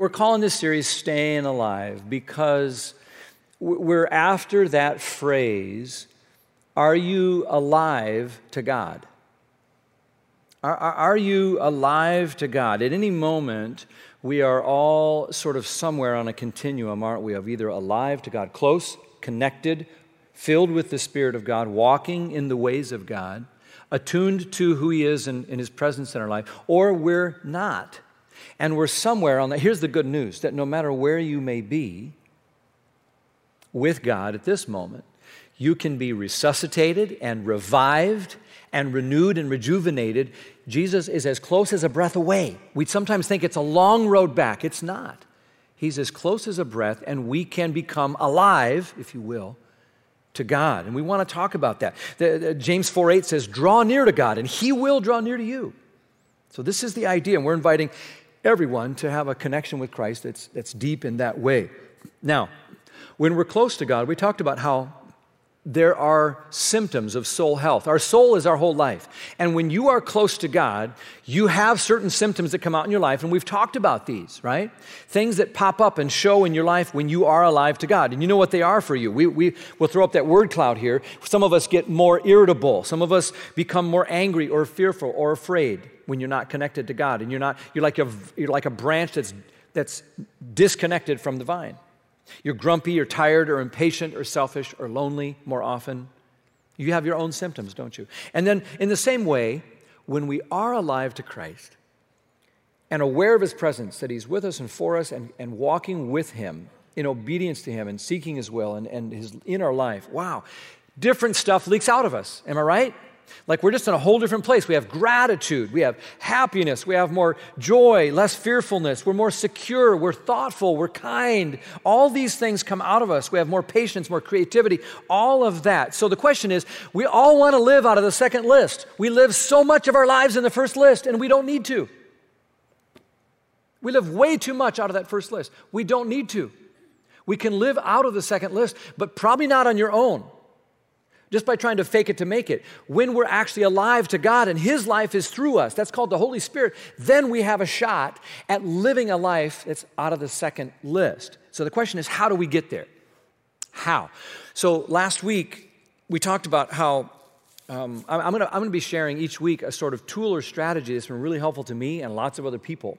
We're calling this series Staying Alive because we're after that phrase, Are you alive to God? Are, are, you alive to God? At any moment, we are all sort of somewhere on a continuum, aren't we, of either alive to God, close, connected, filled with the Spirit of God, walking in the ways of God, attuned to who He is and, and His presence in our life, or we're not and we're somewhere on that. Here's the good news that no matter where you may be with God at this moment, you can be resuscitated and revived and renewed and rejuvenated. Jesus is as close as a breath away. We sometimes think it's a long road back. It's not. He's as close as a breath, and we can become alive, if you will, to God. And we want to talk about that. The, the, James 4 8 says, Draw near to God, and He will draw near to you. So, this is the idea, and we're inviting everyone to have a connection with Christ that's, that's deep in that way. Now, when we're close to God, we talked about how there are symptoms of soul health. Our soul is our whole life. And when you are close to God, you have certain symptoms that come out in your life. And we've talked about these, right? Things that pop up and show in your life when you are alive to God. And you know what they are for you. We, we, will throw up that word cloud here. Some of us get more irritable. Some of us become more angry or fearful or afraid when you're not connected to God. And you're, not, you're, like, a, you're like a branch that's, that's disconnected from the vine. You're grumpy or tired or impatient or selfish or lonely more often. You have your own symptoms, don't you? And then, in the same way, when we are alive to Christ and aware of His presence, that He's with us and for us and, and walking with Him in obedience to Him and seeking His will and, and his, in our life, wow, different stuff leaks out of us. Am I right? Like we're just in a whole different place. We have gratitude, we have happiness, we have more joy, less fearfulness, we're more secure, we're thoughtful, we're kind. All these things come out of us. We have more patience, more creativity, all of that. So the question is we all want to live out of the second list. We live so much of our lives in the first list, and we don't need to. We live way too much out of that first list. We don't need to. We can live out of the second list, but probably not on your own just by trying to fake it to make it. When we're actually alive to God and His life is through us, that's called the Holy Spirit, then we have a shot at living a life that's out of the second list. So the question is, how do we get there? How? So last week, we talked about how um, I'm to I'm to be sharing each week a sort of tool or strategy that's been really helpful to me and lots of other people.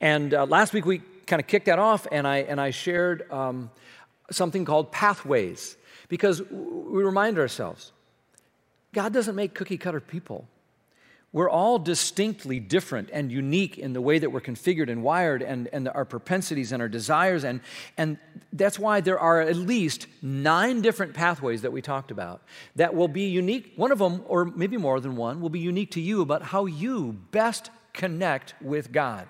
And uh, last week, we kind of kicked that off, and I, and I shared um, something called pathways. Because we remind ourselves God doesn't make cookie cutter people. We're all distinctly different and unique in the way that we're configured and wired and, and our propensities and our desires. And, and that's why there are at least nine different pathways that we talked about that will be unique. One of them, or maybe more than one, will be unique to you about how you best connect with God.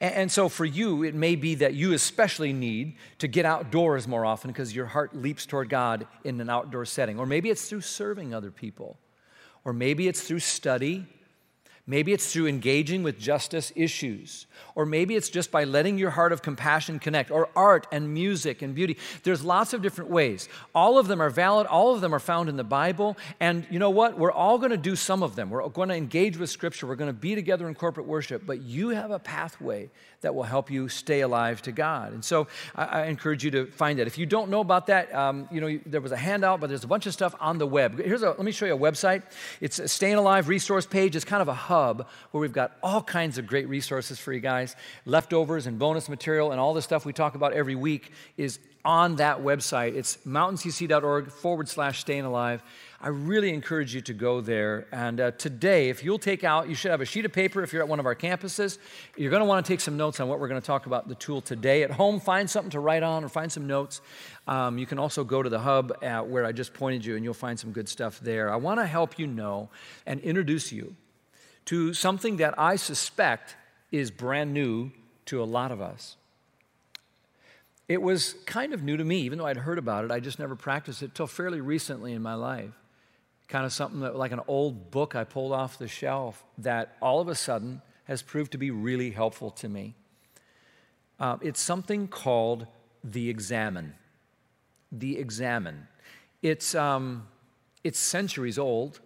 And, so for you, it may be that you especially need to get outdoors more often because your heart leaps toward God in an outdoor setting. Or maybe it's through serving other people. Or maybe it's through study Maybe it's through engaging with justice issues, or maybe it's just by letting your heart of compassion connect, or art and music and beauty. There's lots of different ways. All of them are valid, all of them are found in the Bible, and you know what? We're all going to do some of them. We're going to engage with Scripture, we're going to be together in corporate worship, but you have a pathway that will help you stay alive to God. And so I, I encourage you to find that. If you don't know about that, um, you know, there was a handout, but there's a bunch of stuff on the web. Here's a, let me show you a website. It's a Staying Alive resource page. It's kind of a hub where we've got all kinds of great resources for you guys. Leftovers and bonus material and all the stuff we talk about every week is on that website. It's mountaincc.org forward slash staying alive. I really encourage you to go there. And uh, today, if you'll take out, you should have a sheet of paper if you're at one of our campuses. You're going to want to take some notes on what we're going to talk about the tool today. At home, find something to write on or find some notes. Um, you can also go to the hub where I just pointed you, and you'll find some good stuff there. I want to help you know and introduce you to something that I suspect is brand new to a lot of us. It was kind of new to me, even though I'd heard about it. I just never practiced it till fairly recently in my life kind of something that, like an old book I pulled off the shelf that all of a sudden has proved to be really helpful to me. Uh, it's something called the Examen. The Examen. It's, um, it's centuries old,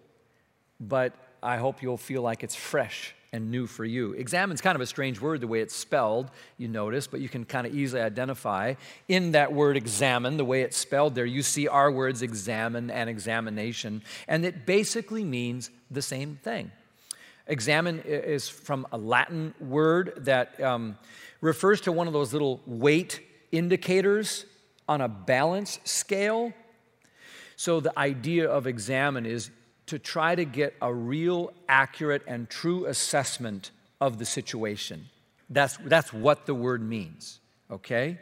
but I hope you'll feel like it's fresh and new for you. Examen's kind of a strange word, the way it's spelled, you notice, but you can kind of easily identify. In that word examen, the way it's spelled there, you see our words examine and examination, and it basically means the same thing. Examen is from a Latin word that um, refers to one of those little weight indicators on a balance scale. So the idea of examen is to try to get a real, accurate, and true assessment of the situation. That's, that's what the word means, okay?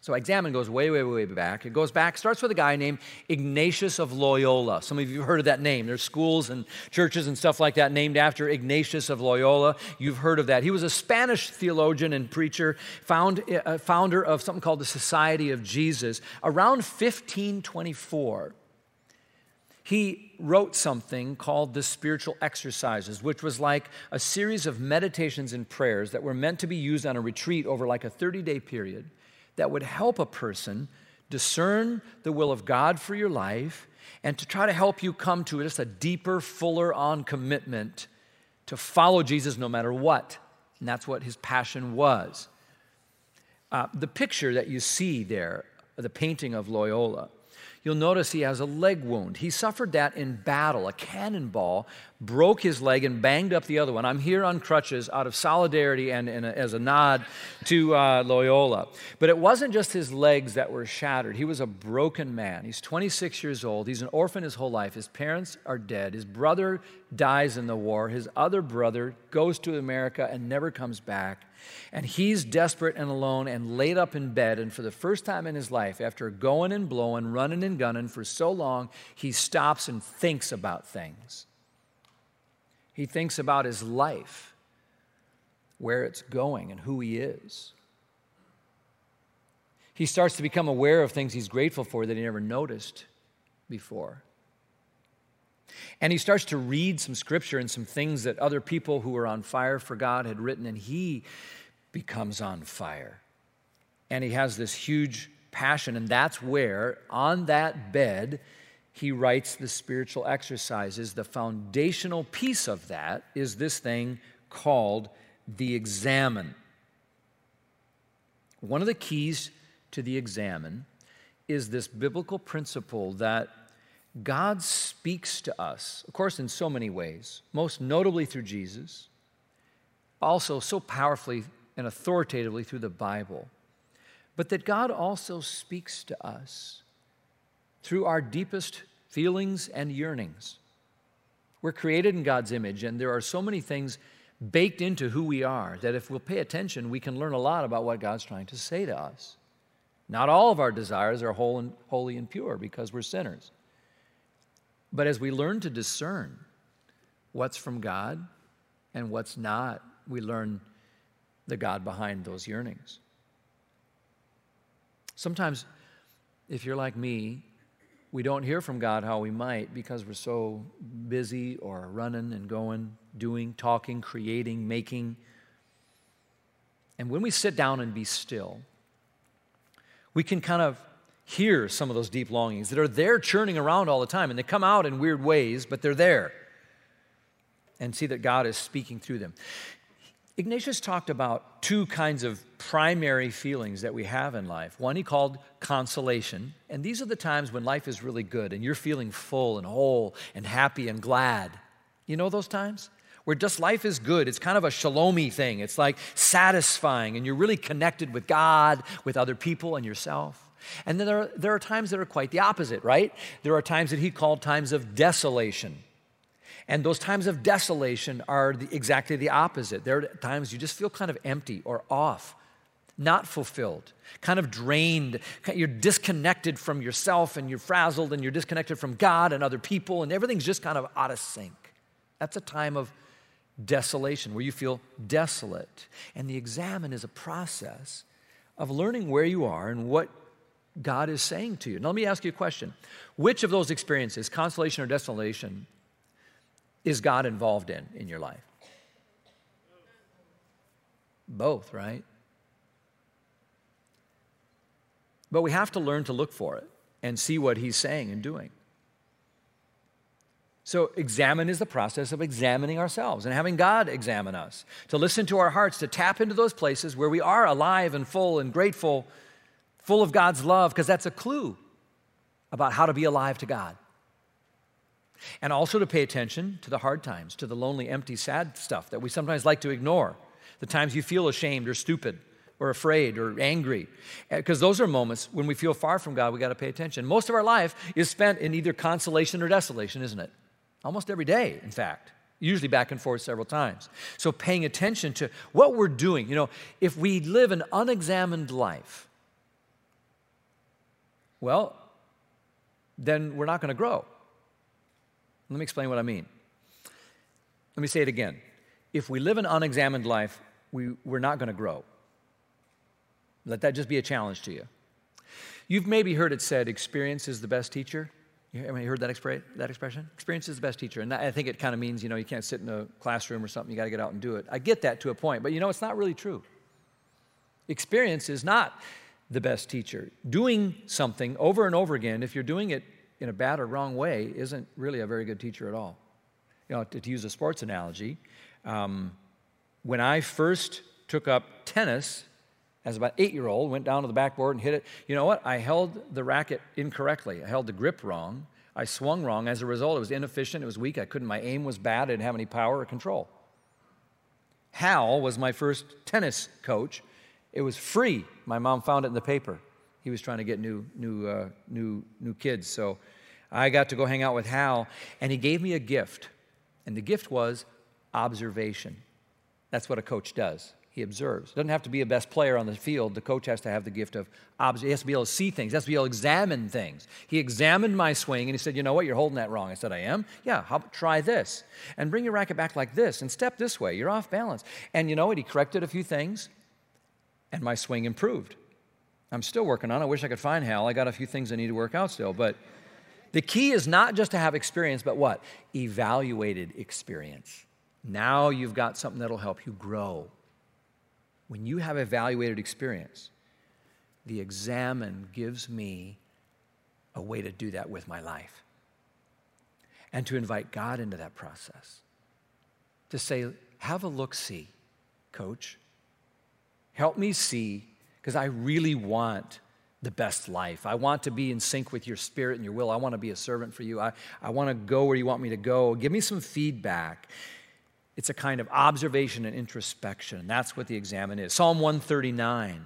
So examen goes way, way, way back. It goes back, starts with a guy named Ignatius of Loyola. Some of you have heard of that name. There's schools and churches and stuff like that named after Ignatius of Loyola. You've heard of that. He was a Spanish theologian and preacher, found, uh, founder of something called the Society of Jesus. Around 1524, he wrote something called the Spiritual Exercises, which was like a series of meditations and prayers that were meant to be used on a retreat over like a 30 day period that would help a person discern the will of God for your life and to try to help you come to just a deeper, fuller on commitment to follow Jesus no matter what. And that's what his passion was. Uh, the picture that you see there, the painting of Loyola, you'll notice he has a leg wound. He suffered that in battle. A cannonball broke his leg and banged up the other one. I'm here on crutches out of solidarity and, and as a nod to uh, Loyola. But it wasn't just his legs that were shattered. He was a broken man. He's 26 years old. He's an orphan his whole life. His parents are dead. His brother dies in the war. His other brother goes to America and never comes back. And he's desperate and alone and laid up in bed. And for the first time in his life, after going and blowing, running and gunning for so long, he stops and thinks about things. He thinks about his life, where it's going, and who he is. He starts to become aware of things he's grateful for that he never noticed before. And he starts to read some scripture and some things that other people who were on fire for God had written, and he becomes on fire. And he has this huge passion, and that's where, on that bed, he writes the spiritual exercises. The foundational piece of that is this thing called the examen. One of the keys to the examen is this biblical principle that God speaks to us, of course, in so many ways, most notably through Jesus, also so powerfully and authoritatively through the Bible, but that God also speaks to us through our deepest feelings and yearnings. We're created in God's image, and there are so many things baked into who we are that if we'll pay attention, we can learn a lot about what God's trying to say to us. Not all of our desires are whole and, holy and pure because we're sinners. But as we learn to discern what's from God and what's not, we learn the God behind those yearnings. Sometimes, if you're like me, we don't hear from God how we might because we're so busy or running and going, doing, talking, creating, making. And when we sit down and be still, we can kind of hear some of those deep longings that are there churning around all the time. And they come out in weird ways, but they're there. And see that God is speaking through them. Ignatius talked about two kinds of primary feelings that we have in life. One he called consolation, and these are the times when life is really good and you're feeling full and whole and happy and glad. You know those times? Where just life is good. It's kind of a shalomy thing. It's like satisfying, and you're really connected with God, with other people, and yourself. And then there are, there are times that are quite the opposite, right? There are times that he called times of desolation and those times of desolation are the, exactly the opposite. There are times you just feel kind of empty or off, not fulfilled, kind of drained. You're disconnected from yourself and you're frazzled and you're disconnected from God and other people, and everything's just kind of out of sync. That's a time of desolation where you feel desolate. And the examen is a process of learning where you are and what God is saying to you. Now, let me ask you a question. Which of those experiences, consolation or desolation, is God involved in in your life? Both, right? But we have to learn to look for it and see what He's saying and doing. So, examen is the process of examining ourselves and having God examine us, to listen to our hearts, to tap into those places where we are alive and full and grateful, full of God's love, because that's a clue about how to be alive to God. And also to pay attention to the hard times, to the lonely, empty, sad stuff that we sometimes like to ignore, the times you feel ashamed or stupid or afraid or angry. Eh, because those are moments when we feel far from God, we got to pay attention. Most of our life is spent in either consolation or desolation, isn't it? almost every day, in fact, usually back and forth several times. So, paying attention to what we're doing. You know, if we live an unexamined life, well, then we're not going to grow. Let me explain what I mean. Let me say it again. If we live an unexamined life, we, we're not going to grow. Let that just be a challenge to you. You've maybe heard it said, experience is the best teacher. You heard that, expre- that expression? Experience is the best teacher. And I think it kind of means, you know, you can't sit in a classroom or something, you got to get out and do it. I get that to a point, but you know, it's not really true. Experience is not the best teacher. Doing something over and over again, if you're doing it in a bad or wrong way, isn't really a very good teacher at all. You know, to, to use a sports analogy, um, when I first took up tennis as about eight year old, went down to the backboard and hit it. You know what? I held the racket incorrectly. I held the grip wrong. I swung wrong. As a result, it was inefficient. It was weak. I couldn't. My aim was bad. I didn't have any power or control. Hal was my first tennis coach. It was free. My mom found it in the paper. He was trying to get new, new, uh, new, new kids. So I got to go hang out with Hal, and he gave me a gift. And the gift was observation. That's what a coach does. He observes. Doesn't have to be a best player on the field. The coach has to have the gift of observation. He has to be able to see things. He has to be able to examine things. He examined my swing and he said, "You know what? You're holding that wrong." I said, "I am." Yeah. How, try this and bring your racket back like this and step this way. You're off balance. And you know what? He corrected a few things, and my swing improved. I'm still working on. I wish I could find Hal. I got a few things I need to work out still, but. The key is not just to have experience, but what? Evaluated experience. Now you've got something that'll help you grow when you have evaluated experience, the examen gives me a way to do that with my life and to invite God into that process. To say, have a look see, coach. Help me see, because I really want the best life. I want to be in sync with your spirit and your will. I want to be a servant for you. I, I want to go where you want me to go. Give me some feedback. It's a kind of observation and introspection. That's what the examen is. Psalm 139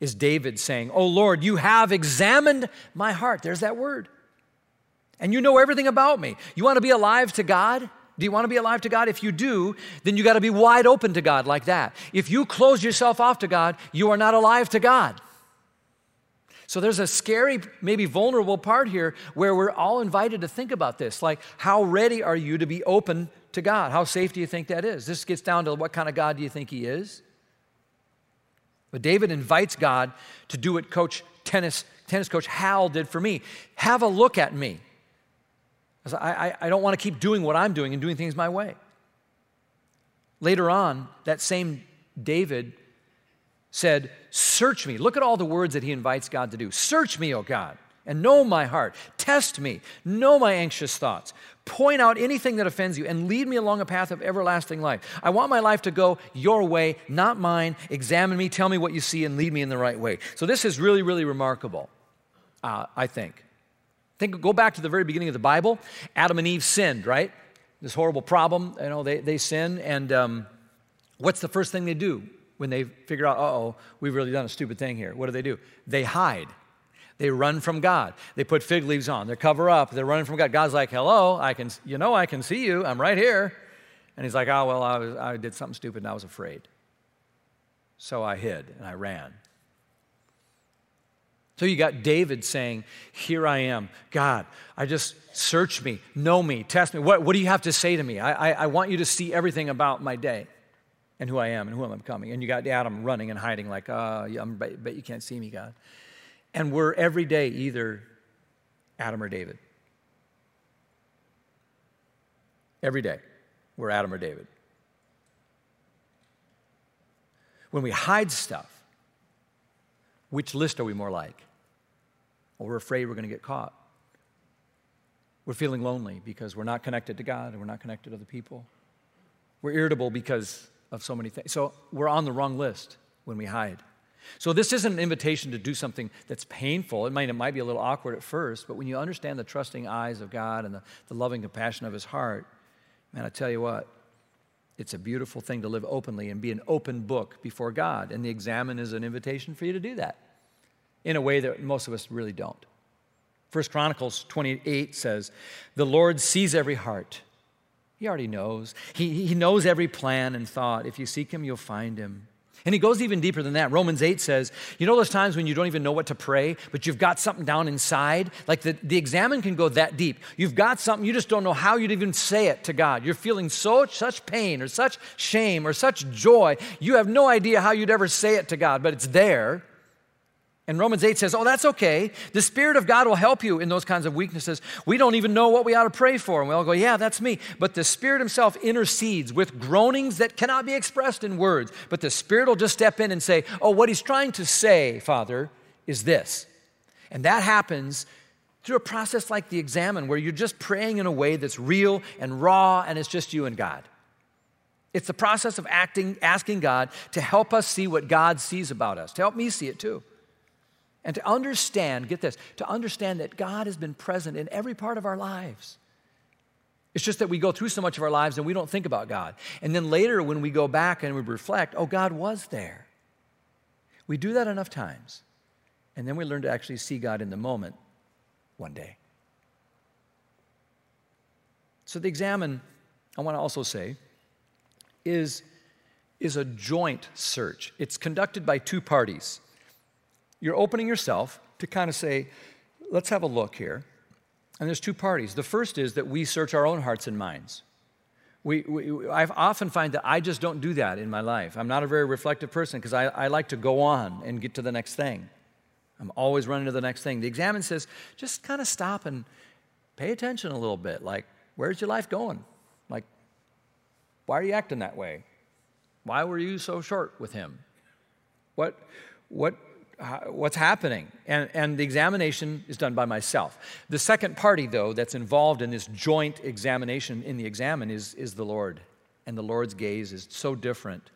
is David saying, Oh Lord, you have examined my heart. There's that word. And you know everything about me. You want to be alive to God? Do you want to be alive to God? If you do, then you got to be wide open to God like that. If you close yourself off to God, you are not alive to God. So there's a scary, maybe vulnerable part here where we're all invited to think about this. Like, how ready are you to be open to God? How safe do you think that is? This gets down to what kind of God do you think He is? But David invites God to do what coach tennis, tennis coach Hal did for me. Have a look at me. I, I, I don't want to keep doing what I'm doing and doing things my way. Later on, that same David said, Search me. Look at all the words that he invites God to do. Search me, O God, and know my heart. Test me. Know my anxious thoughts. Point out anything that offends you and lead me along a path of everlasting life. I want my life to go your way, not mine. Examine me, tell me what you see, and lead me in the right way. So, this is really, really remarkable, uh, I think. Think, go back to the very beginning of the Bible. Adam and Eve sinned, right? This horrible problem, you know, they, they sin, and um, what's the first thing they do? when they figure out, oh, we've really done a stupid thing here, what do they do? They hide. They run from God. They put fig leaves on. They cover up. They're running from God. God's like, hello, I can, you know, I can see you. I'm right here. And he's like, oh, well, I, was, I did something stupid and I was afraid. So I hid and I ran. So you got David saying, Here I am. God, I just search me, know me, test me. What, what do you have to say to me? I, I, I want you to see everything about my day and who I am and who I'm becoming. And you got Adam running and hiding, like, uh, I bet you can't see me, God. And we're every day either Adam or David. Every day, we're Adam or David. When we hide stuff, which list are we more like? Well, we're afraid we're going to get caught. We're feeling lonely because we're not connected to God and we're not connected to other people. We're irritable because of so many things. So we're on the wrong list when we hide. So this isn't an invitation to do something that's painful. It might, it might be a little awkward at first, but when you understand the trusting eyes of God and the, the loving compassion of his heart, man, I tell you what, it's a beautiful thing to live openly and be an open book before God. And the examen is an invitation for you to do that in a way that most of us really don't. First Chronicles 28 says, The Lord sees every heart. He already knows. He, he knows every plan and thought. If you seek him, you'll find him. And he goes even deeper than that. Romans 8 says, You know those times when you don't even know what to pray, but you've got something down inside? Like the, the examen can go that deep. You've got something, you just don't know how you'd even say it to God. You're feeling so such pain or such shame or such joy, you have no idea how you'd ever say it to God, but it's there. And Romans 8 says, Oh, that's okay. The Spirit of God will help you in those kinds of weaknesses. We don't even know what we ought to pray for. And we all go, Yeah, that's me. But the Spirit Himself intercedes with groanings that cannot be expressed in words. But the Spirit will just step in and say, Oh, what He's trying to say, Father, is this. And that happens through a process like the examen, where you're just praying in a way that's real and raw, and it's just you and God. It's the process of acting, asking God to help us see what God sees about us, to help me see it too. And to understand, get this, to understand that God has been present in every part of our lives. It's just that we go through so much of our lives and we don't think about God. And then later, when we go back and we reflect, oh, God was there. We do that enough times. And then we learn to actually see God in the moment one day. So the examen, I want to also say, is, is a joint search. It's conducted by two parties you're opening yourself to kind of say, let's have a look here. And there's two parties. The first is that we search our own hearts and minds. We, we, I often find that I just don't do that in my life. I'm not a very reflective person because I, I like to go on and get to the next thing. I'm always running to the next thing. The examen says, just kind of stop and pay attention a little bit. Like, where's your life going? Like, why are you acting that way? Why were you so short with him? What, what, what's happening. And, and the examination is done by myself. The second party, though, that's involved in this joint examination in the examen is, is the Lord. And the Lord's gaze is so different.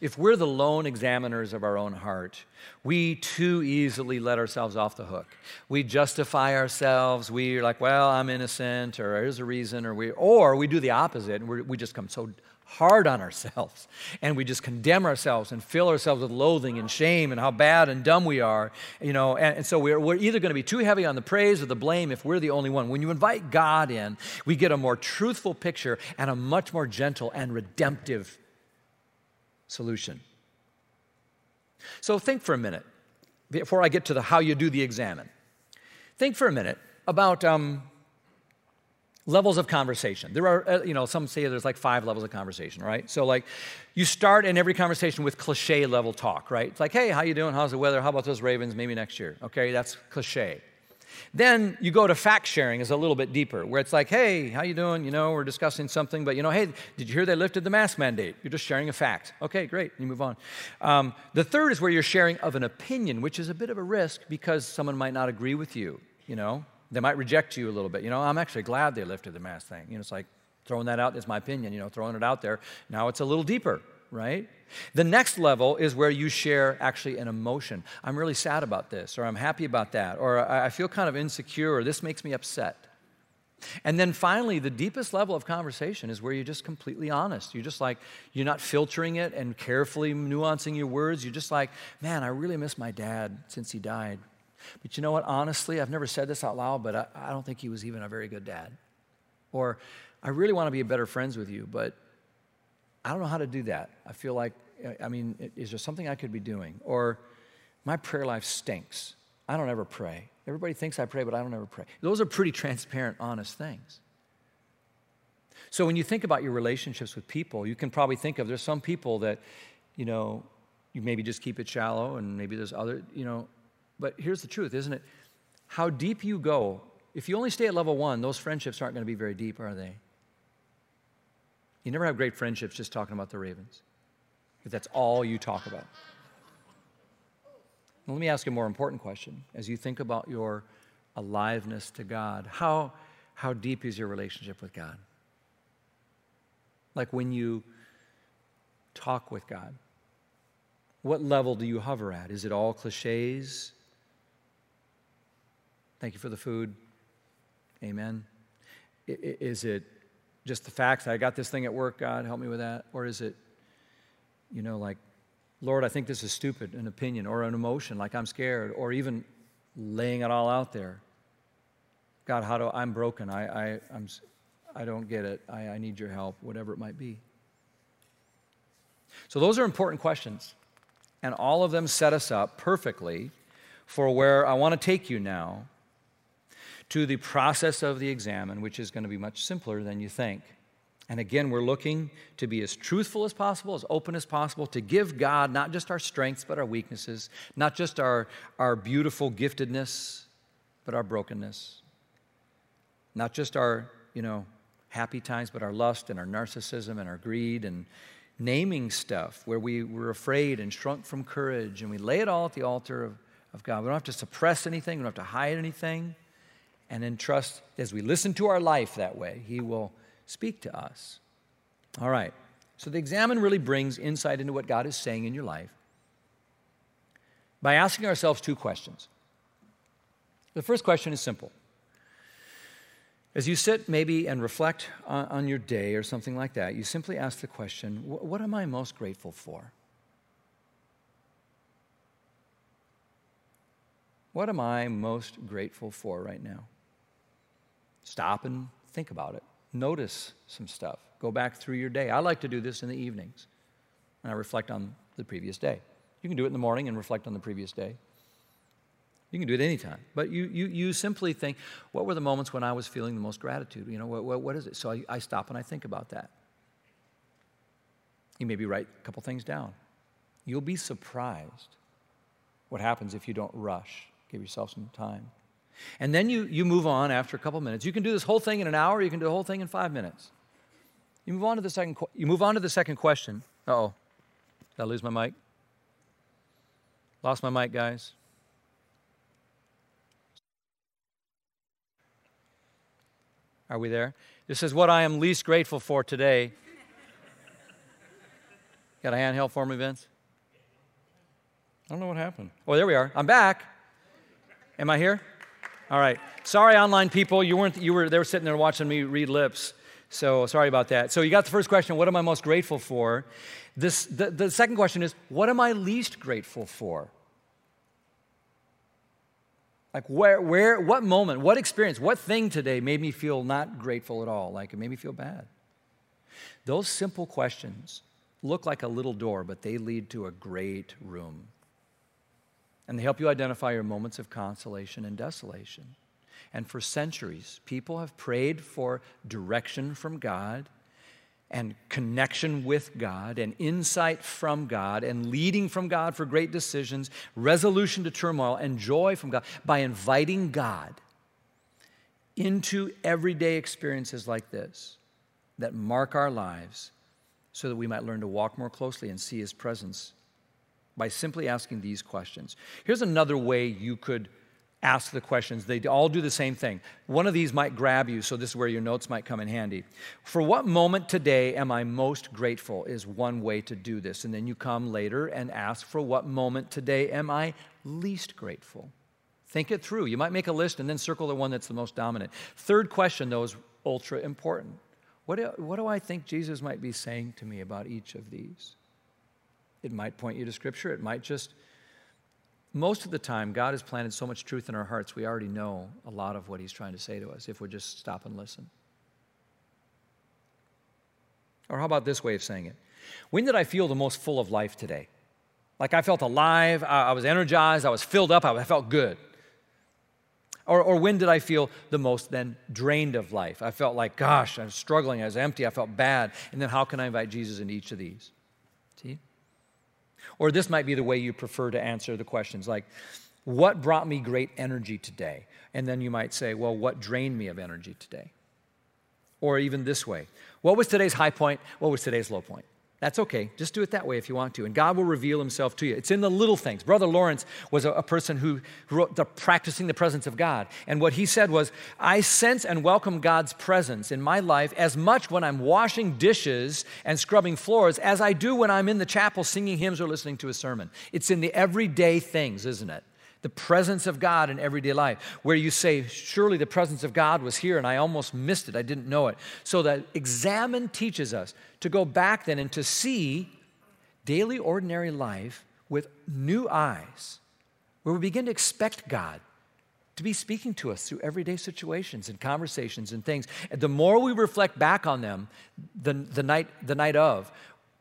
If we're the lone examiners of our own heart, we too easily let ourselves off the hook. We justify ourselves. We're like, well, I'm innocent, or there's a reason, or we, or we do the opposite, and we just come so hard on ourselves. And we just condemn ourselves and fill ourselves with loathing and shame and how bad and dumb we are you know and, and so we're, we're either going to be too heavy on the praise or the blame if we're the only one. When you invite god in we get a more truthful picture and a much more gentle and redemptive solution. So think for a minute before i get to the how you do the examen. Think for a minute about um, levels of conversation. There are, uh, you know, some say there's like five levels of conversation, right? So like, you start in every conversation with cliche level talk, right? It's like, hey, how you doing? How's the weather? How about those Ravens? Maybe next year. Okay, that's cliche. Then you go to fact sharing is a little bit deeper, where it's like, hey, how you doing? You know, we're discussing something, but you know, hey, did you hear they lifted the mask mandate? You're just sharing a fact. Okay, great. You move on. Um, the third is where you're sharing of an opinion, which is a bit of a risk because someone might not agree with you. You know, they might reject you a little bit. You know, I'm actually glad they lifted the mask thing. You know, it's like throwing that out is my opinion, you know, throwing it out there. Now it's a little deeper, right? The next level is where you share actually an emotion. I'm really sad about this, or I'm happy about that, or I feel kind of insecure, or this makes me upset. And then finally, the deepest level of conversation is where you're just completely honest. You're just like, you're not filtering it and carefully nuancing your words. You're just like, man, I really miss my dad since he died. But you know what? Honestly, I've never said this out loud, but I, I don't think he was even a very good dad. Or, I really want to be better friends with you, but I don't know how to do that. I feel like, I mean, is there something I could be doing? Or, my prayer life stinks. I don't ever pray. Everybody thinks I pray, but I don't ever pray. Those are pretty transparent, honest things. So when you think about your relationships with people, you can probably think of there's some people that, you know, you maybe just keep it shallow, and maybe there's other, you know, but here's the truth, isn't it? How deep you go, if you only stay at level one, those friendships aren't going to be very deep, are they? You never have great friendships just talking about the Ravens, if that's all you talk about. Now, let me ask you a more important question. As you think about your aliveness to God, how, How deep is your relationship with God? Like when you talk with God, what level do you hover at? Is it all cliches? Thank you for the food. Amen. Is it just the fact that I got this thing at work, God, help me with that? Or is it, you know, like, Lord, I think this is stupid, an opinion or an emotion, like I'm scared, or even laying it all out there. God, how do I'm broken? I, I, I'm, I don't get it. I, I need your help, whatever it might be. So, those are important questions. And all of them set us up perfectly for where I want to take you now to the process of the examen, which is going to be much simpler than you think. And again, we're looking to be as truthful as possible, as open as possible, to give God not just our strengths, but our weaknesses, not just our, our beautiful giftedness, but our brokenness. Not just our, you know, happy times, but our lust and our narcissism and our greed and naming stuff where we were afraid and shrunk from courage, and we lay it all at the altar of, of God. We don't have to suppress anything, we don't have to hide anything and entrust, as we listen to our life that way, He will speak to us. All right. So the examen really brings insight into what God is saying in your life by asking ourselves two questions. The first question is simple. As you sit maybe and reflect on your day or something like that, you simply ask the question What am I most grateful for? What am I most grateful for right now? Stop and think about it. Notice some stuff. Go back through your day. I like to do this in the evenings and I reflect on the previous day. You can do it in the morning and reflect on the previous day. You can do it anytime. But you, you, you simply think, what were the moments when I was feeling the most gratitude? You know, what, what, what is it? So I, I stop and I think about that. You maybe write a couple things down. You'll be surprised what happens if you don't rush. Give yourself some time. And then you, you move on after a couple minutes. You can do this whole thing in an hour, you can do the whole thing in five minutes. You move on to the second, you move on to the second question. oh. Did I lose my mic? Lost my mic, guys. Are we there? This is what I am least grateful for today. Got a handheld for me, Vince? I don't know what happened. Oh, there we are. I'm back. Am I here? All right. Sorry, online people. You weren't, you were, they were sitting there watching me read lips. So sorry about that. So you got the first question what am I most grateful for? This, the, the second question is what am I least grateful for? Like, where, where, what moment, what experience, what thing today made me feel not grateful at all? Like, it made me feel bad. Those simple questions look like a little door, but they lead to a great room and they help you identify your moments of consolation and desolation. And for centuries, people have prayed for direction from God and connection with God and insight from God and leading from God for great decisions, resolution to turmoil, and joy from God by inviting God into everyday experiences like this that mark our lives so that we might learn to walk more closely and see His presence by simply asking these questions. Here's another way you could ask the questions. They all do the same thing. One of these might grab you, so this is where your notes might come in handy. For what moment today am I most grateful is one way to do this. And then you come later and ask, for what moment today am I least grateful? Think it through. You might make a list and then circle the one that's the most dominant. Third question, though, is ultra important. What do, what do I think Jesus might be saying to me about each of these? It might point you to Scripture. It might just, most of the time, God has planted so much truth in our hearts, we already know a lot of what He's trying to say to us if we just stop and listen. Or how about this way of saying it? When did I feel the most full of life today? Like I felt alive, I was energized, I was filled up, I felt good. Or, or when did I feel the most then drained of life? I felt like, gosh, I was struggling, I was empty, I felt bad. And then how can I invite Jesus into each of these? Or this might be the way you prefer to answer the questions like, what brought me great energy today? And then you might say, well, what drained me of energy today? Or even this way, what was today's high point? What was today's low point? That's okay. Just do it that way if you want to. And God will reveal himself to you. It's in the little things. Brother Lawrence was a, a person who, wrote the Practicing the Presence of God. And what he said was, I sense and welcome God's presence in my life as much when I'm washing dishes and scrubbing floors as I do when I'm in the chapel singing hymns or listening to a sermon. It's in the everyday things, isn't it? The presence of God in everyday life, where you say, Surely the presence of God was here and I almost missed it, I didn't know it. So that examen teaches us to go back then and to see daily, ordinary life with new eyes, where we begin to expect God to be speaking to us through everyday situations and conversations and things. And the more we reflect back on them the, the, night, the night of,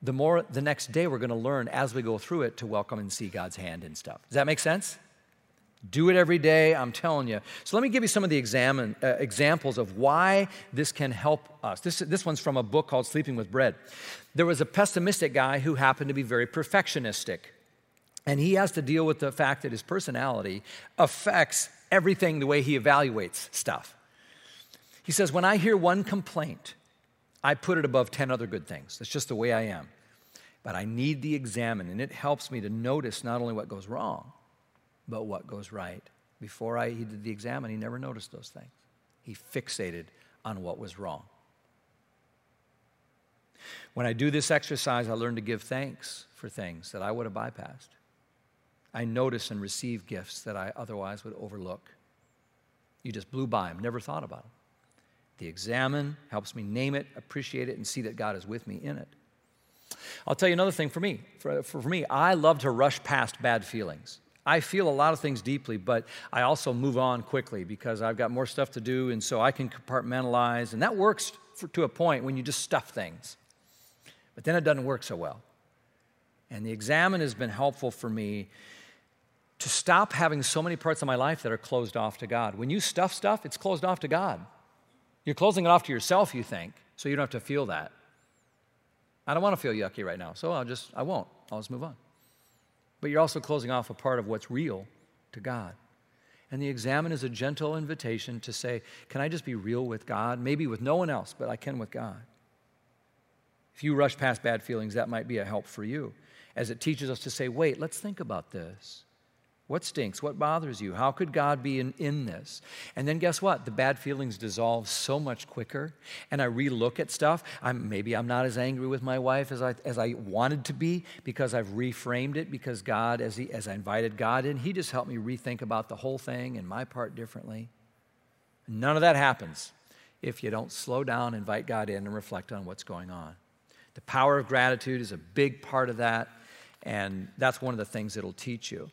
the more the next day we're going to learn as we go through it to welcome and see God's hand and stuff. Does that make sense? Do it every day, I'm telling you. So let me give you some of the examine, uh, examples of why this can help us. This, this one's from a book called Sleeping with Bread. There was a pessimistic guy who happened to be very perfectionistic. And he has to deal with the fact that his personality affects everything the way he evaluates stuff. He says, When I hear one complaint, I put it above 10 other good things. That's just the way I am. But I need the examen, and it helps me to notice not only what goes wrong, but what goes right. Before I, he did the exam, and he never noticed those things. He fixated on what was wrong. When I do this exercise, I learn to give thanks for things that I would have bypassed. I notice and receive gifts that I otherwise would overlook. You just blew by them, never thought about them. The examen helps me name it, appreciate it, and see that God is with me in it. I'll tell you another thing for me. For, for, for me, I love to rush past bad feelings. I feel a lot of things deeply, but I also move on quickly because I've got more stuff to do, and so I can compartmentalize, and that works for, to a point when you just stuff things. But then it doesn't work so well. And the examen has been helpful for me to stop having so many parts of my life that are closed off to God. When you stuff stuff, it's closed off to God. You're closing it off to yourself, you think, so you don't have to feel that. I don't want to feel yucky right now, so I'll just, I won't. I'll just move on. But you're also closing off a part of what's real to God. And the examen is a gentle invitation to say, Can I just be real with God? Maybe with no one else, but I can with God. If you rush past bad feelings, that might be a help for you as it teaches us to say, Wait, let's think about this. What stinks? What bothers you? How could God be in, in this? And then guess what? The bad feelings dissolve so much quicker. And I relook at stuff. I'm, maybe I'm not as angry with my wife as I, as I wanted to be because I've reframed it because God, as, he, as I invited God in, He just helped me rethink about the whole thing and my part differently. None of that happens if you don't slow down, invite God in, and reflect on what's going on. The power of gratitude is a big part of that. And that's one of the things it'll teach you.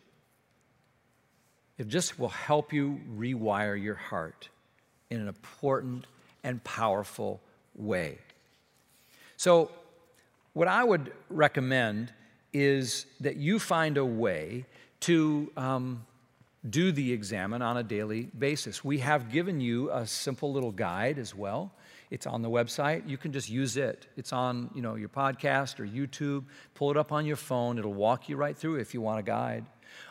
It just will help you rewire your heart in an important and powerful way. So, what I would recommend is that you find a way to um, do the examen on a daily basis. We have given you a simple little guide as well. It's on the website. You can just use it. It's on, you know, your podcast or YouTube. Pull it up on your phone. It'll walk you right through if you want a guide.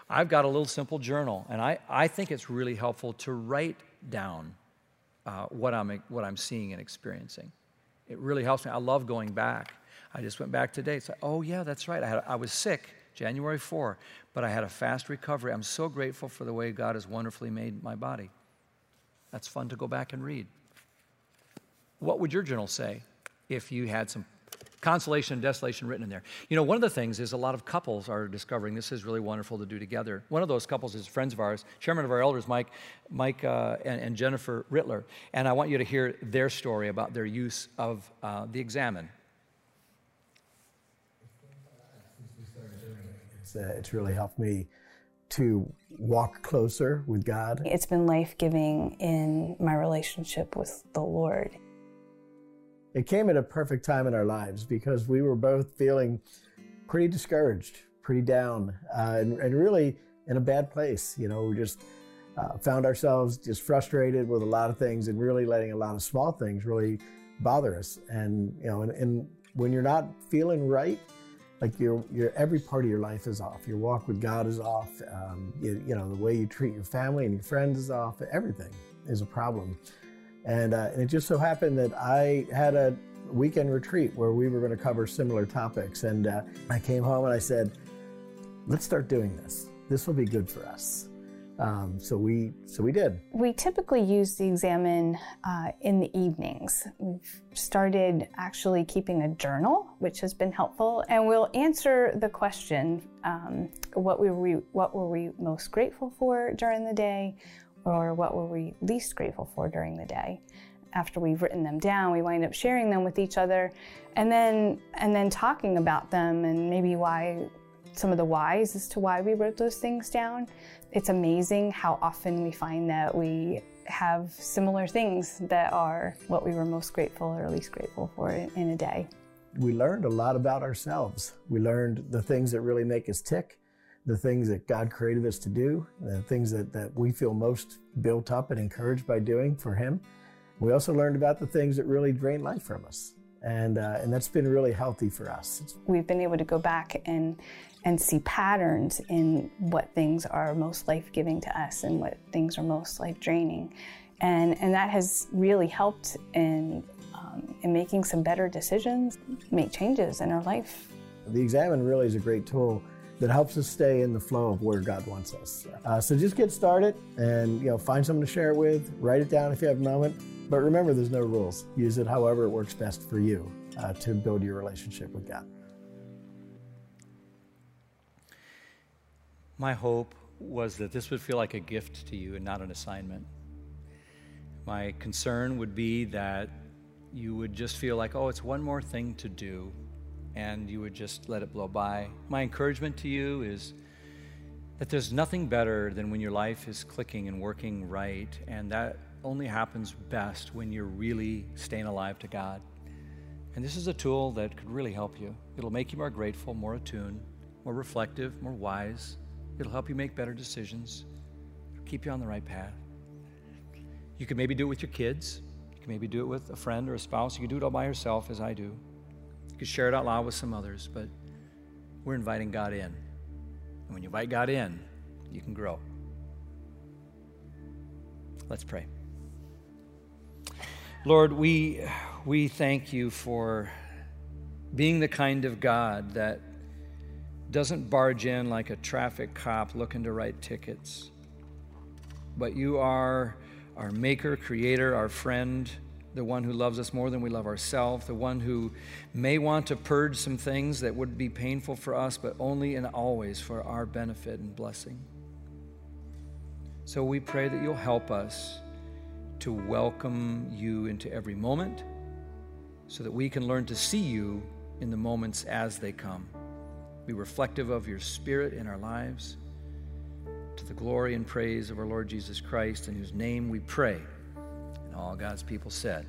I've got a little simple journal, and I, I think it's really helpful to write down uh, what, I'm, what I'm seeing and experiencing. It really helps me. I love going back. I just went back today. It's like, oh, yeah, that's right. I, had, I was sick January 4, but I had a fast recovery. I'm so grateful for the way God has wonderfully made my body. That's fun to go back and read. What would your journal say if you had some consolation and desolation written in there. You know, one of the things is a lot of couples are discovering this is really wonderful to do together. One of those couples is friends of ours, chairman of our elders, Mike, Mike uh, and, and, Jennifer Rittler. And I want you to hear their story about their use of uh, the examen. It's, uh, it's really helped me to walk closer with God. It's been life giving in my relationship with the Lord it came at a perfect time in our lives because we were both feeling pretty discouraged, pretty down, uh, and, and, really in a bad place. You know, we just uh, found ourselves just frustrated with a lot of things and really letting a lot of small things really bother us. And, you know, and, and when you're not feeling right, like your, your every part of your life is off. Your walk with God is off. Um, you, you know, the way you treat your family and your friends is off. Everything is a problem. And, uh, and it just so happened that I had a, weekend retreat where we were going to cover similar topics. And uh, I came home and I said, let's start doing this. This will be good for us. Um, so we so we did. We typically use the Examen uh, in the evenings. We've started actually keeping a journal, which has been helpful, and we'll answer the question: um, What we What were we most grateful for during the day, or what were we least grateful for during the day? After we've written them down, we wind up sharing them with each other, and then and then talking about them and maybe why some of the whys as to why we wrote those things down. It's amazing how often we find that we have similar things that are what we were most grateful or least grateful for in a day. We learned a lot about ourselves. We learned the things that really make us tick, the things that God created us to do, the things that, that we feel most built up and encouraged by doing for Him. We also learned about the things that really drain life from us. And, uh, and that's been really healthy for us. We've been able to go back and and see patterns in what things are most life giving to us and what things are most life draining. And, and that has really helped in, um, in making some better decisions, make changes in our life. The Examen really is a great tool that helps us stay in the flow of where God wants us. Uh, so just get started and you know find someone to share it with. Write it down if you have a moment. But remember, there's no rules. Use it however it works best for you uh, to build your relationship with God. My hope was that this would feel like a gift to you and not an assignment. My concern would be that you would just feel like, oh, it's one more thing to do, and you would just let it blow by. My encouragement to you is that there's nothing better than when your life is clicking and working right, and that only happens best when you're really staying alive to God. And this is a tool that could really help you. It'll make you more grateful, more attuned, more reflective, more wise It'll help you make better decisions, It'll keep you on the right path. You can maybe do it with your kids. You can maybe do it with a friend or a spouse. You can do it all by yourself, as I do. You can share it out loud with some others, but we're inviting God in. And when you invite God in, you can grow. Let's pray. Lord, we, we thank you for being the kind of God that doesn't barge in like a traffic cop looking to write tickets. But you are our maker, creator, our friend, the one who loves us more than we love ourselves, the one who may want to purge some things that would be painful for us, but only and always for our benefit and blessing. So we pray that you'll help us to welcome you into every moment so that we can learn to see you in the moments as they come be reflective of your Spirit in our lives, to the glory and praise of our Lord Jesus Christ, in whose name we pray. All God's people said,